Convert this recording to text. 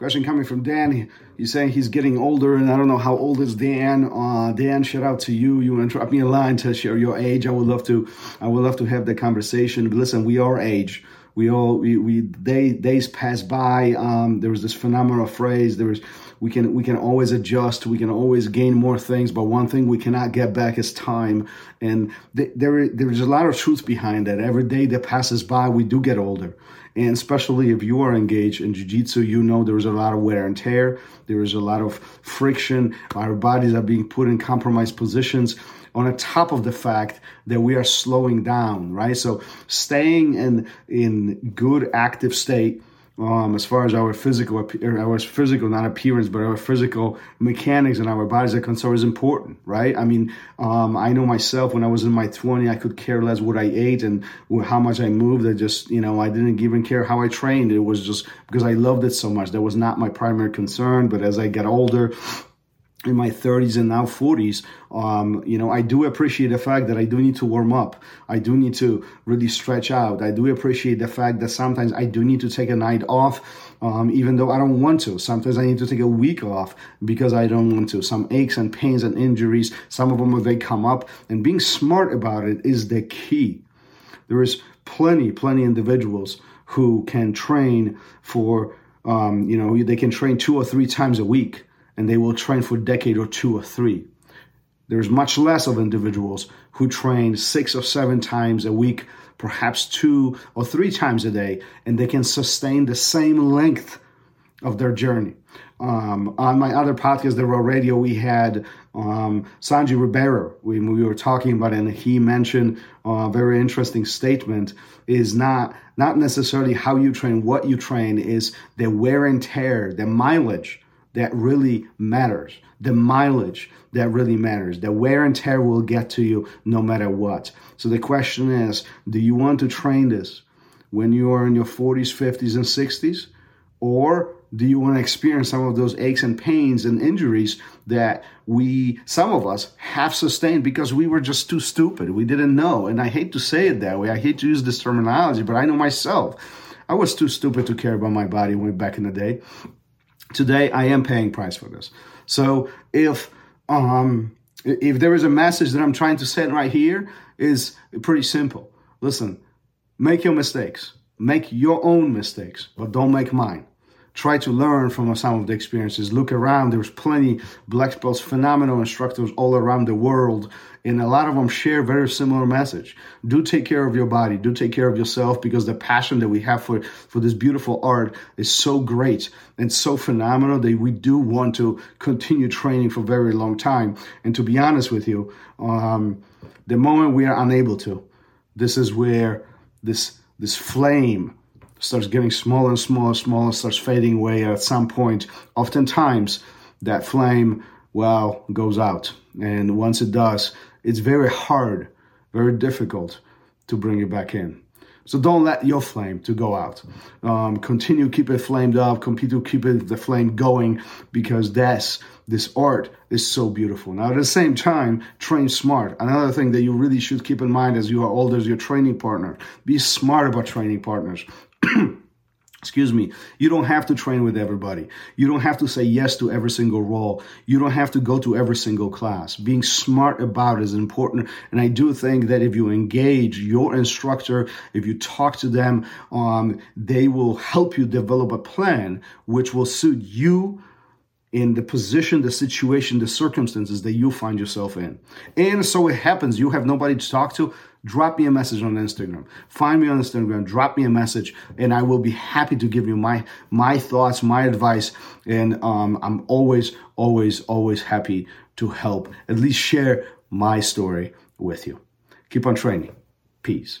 Question coming from Dan. He's saying he's getting older, and I don't know how old is Dan. Uh, Dan, shout out to you. You want to drop me a line to share your age? I would love to. I would love to have that conversation. But listen, we are age. We all we, we day, days pass by. Um, there was this phenomenal phrase. There was we can we can always adjust. We can always gain more things, but one thing we cannot get back is time. And th- there there's a lot of truth behind that. Every day that passes by, we do get older. And especially if you are engaged in jiu-jitsu, you know there is a lot of wear and tear. There is a lot of friction. Our bodies are being put in compromised positions on top of the fact that we are slowing down, right? So staying in in good active state um, as far as our physical, our physical, not appearance, but our physical mechanics and our bodies are concerned is important, right? I mean, um, I know myself when I was in my 20, I could care less what I ate and how much I moved. I just, you know, I didn't even care how I trained. It was just because I loved it so much. That was not my primary concern. But as I get older, in my 30s and now 40s, um, you know, I do appreciate the fact that I do need to warm up. I do need to really stretch out. I do appreciate the fact that sometimes I do need to take a night off, um, even though I don't want to. Sometimes I need to take a week off because I don't want to. Some aches and pains and injuries, some of them, they come up, and being smart about it is the key. There is plenty, plenty individuals who can train for, um, you know, they can train two or three times a week and they will train for a decade or two or three. There's much less of individuals who train six or seven times a week, perhaps two or three times a day, and they can sustain the same length of their journey. Um, on my other podcast, the ROL Radio, we had um, Xande Ribeiro. We, we were talking about and he mentioned a very interesting statement: is not not necessarily how you train, what you train, is the wear and tear, the mileage that really matters, the mileage that really matters, the wear and tear will get to you no matter what. So the question is do you want to train this when you are in your 40s, 50s, and 60s? Or do you want to experience some of those aches and pains and injuries that we, some of us, have sustained because we were just too stupid? We didn't know. And I hate to say it that way. I hate to use this terminology, but I know myself. I was too stupid to care about my body way back in the day. Today, I am paying price for this. So if um, if there is a message that I'm trying to send right here, is pretty simple. Listen, make your mistakes, make your own mistakes, but don't make mine try to learn from some of the experiences. Look around. There's plenty black belts, phenomenal instructors all around the world, and a lot of them share very similar message. Do take care of your body. Do take care of yourself because the passion that we have for for this beautiful art is so great and so phenomenal that we do want to continue training for a very long time. And to be honest with you, um, the moment we are unable to, this is where this this flame starts getting smaller and smaller, smaller, starts fading away. At some point, oftentimes, that flame, well, goes out. And once it does, it's very hard, very difficult to bring it back in. So don't let your flame to go out. Um, continue keep it flamed up. Continue keep it, the flame going because that's this art is so beautiful. Now at the same time, train smart. Another thing that you really should keep in mind as you are older as your training partner. Be smart about training partners. excuse me, you don't have to train with everybody. You don't have to say yes to every single roll. You don't have to go to every single class. Being smart about it is important. And I do think that if you engage your instructor, if you talk to them, um, they will help you develop a plan which will suit you in the position, the situation, the circumstances that you find yourself in. And so it happens, you have nobody to talk to. Drop me a message on Instagram. Find me on Instagram. Drop me a message, and I will be happy to give you my my thoughts, my advice, and um, I'm always, always, always happy to help. At least share my story with you. Keep on training. Peace.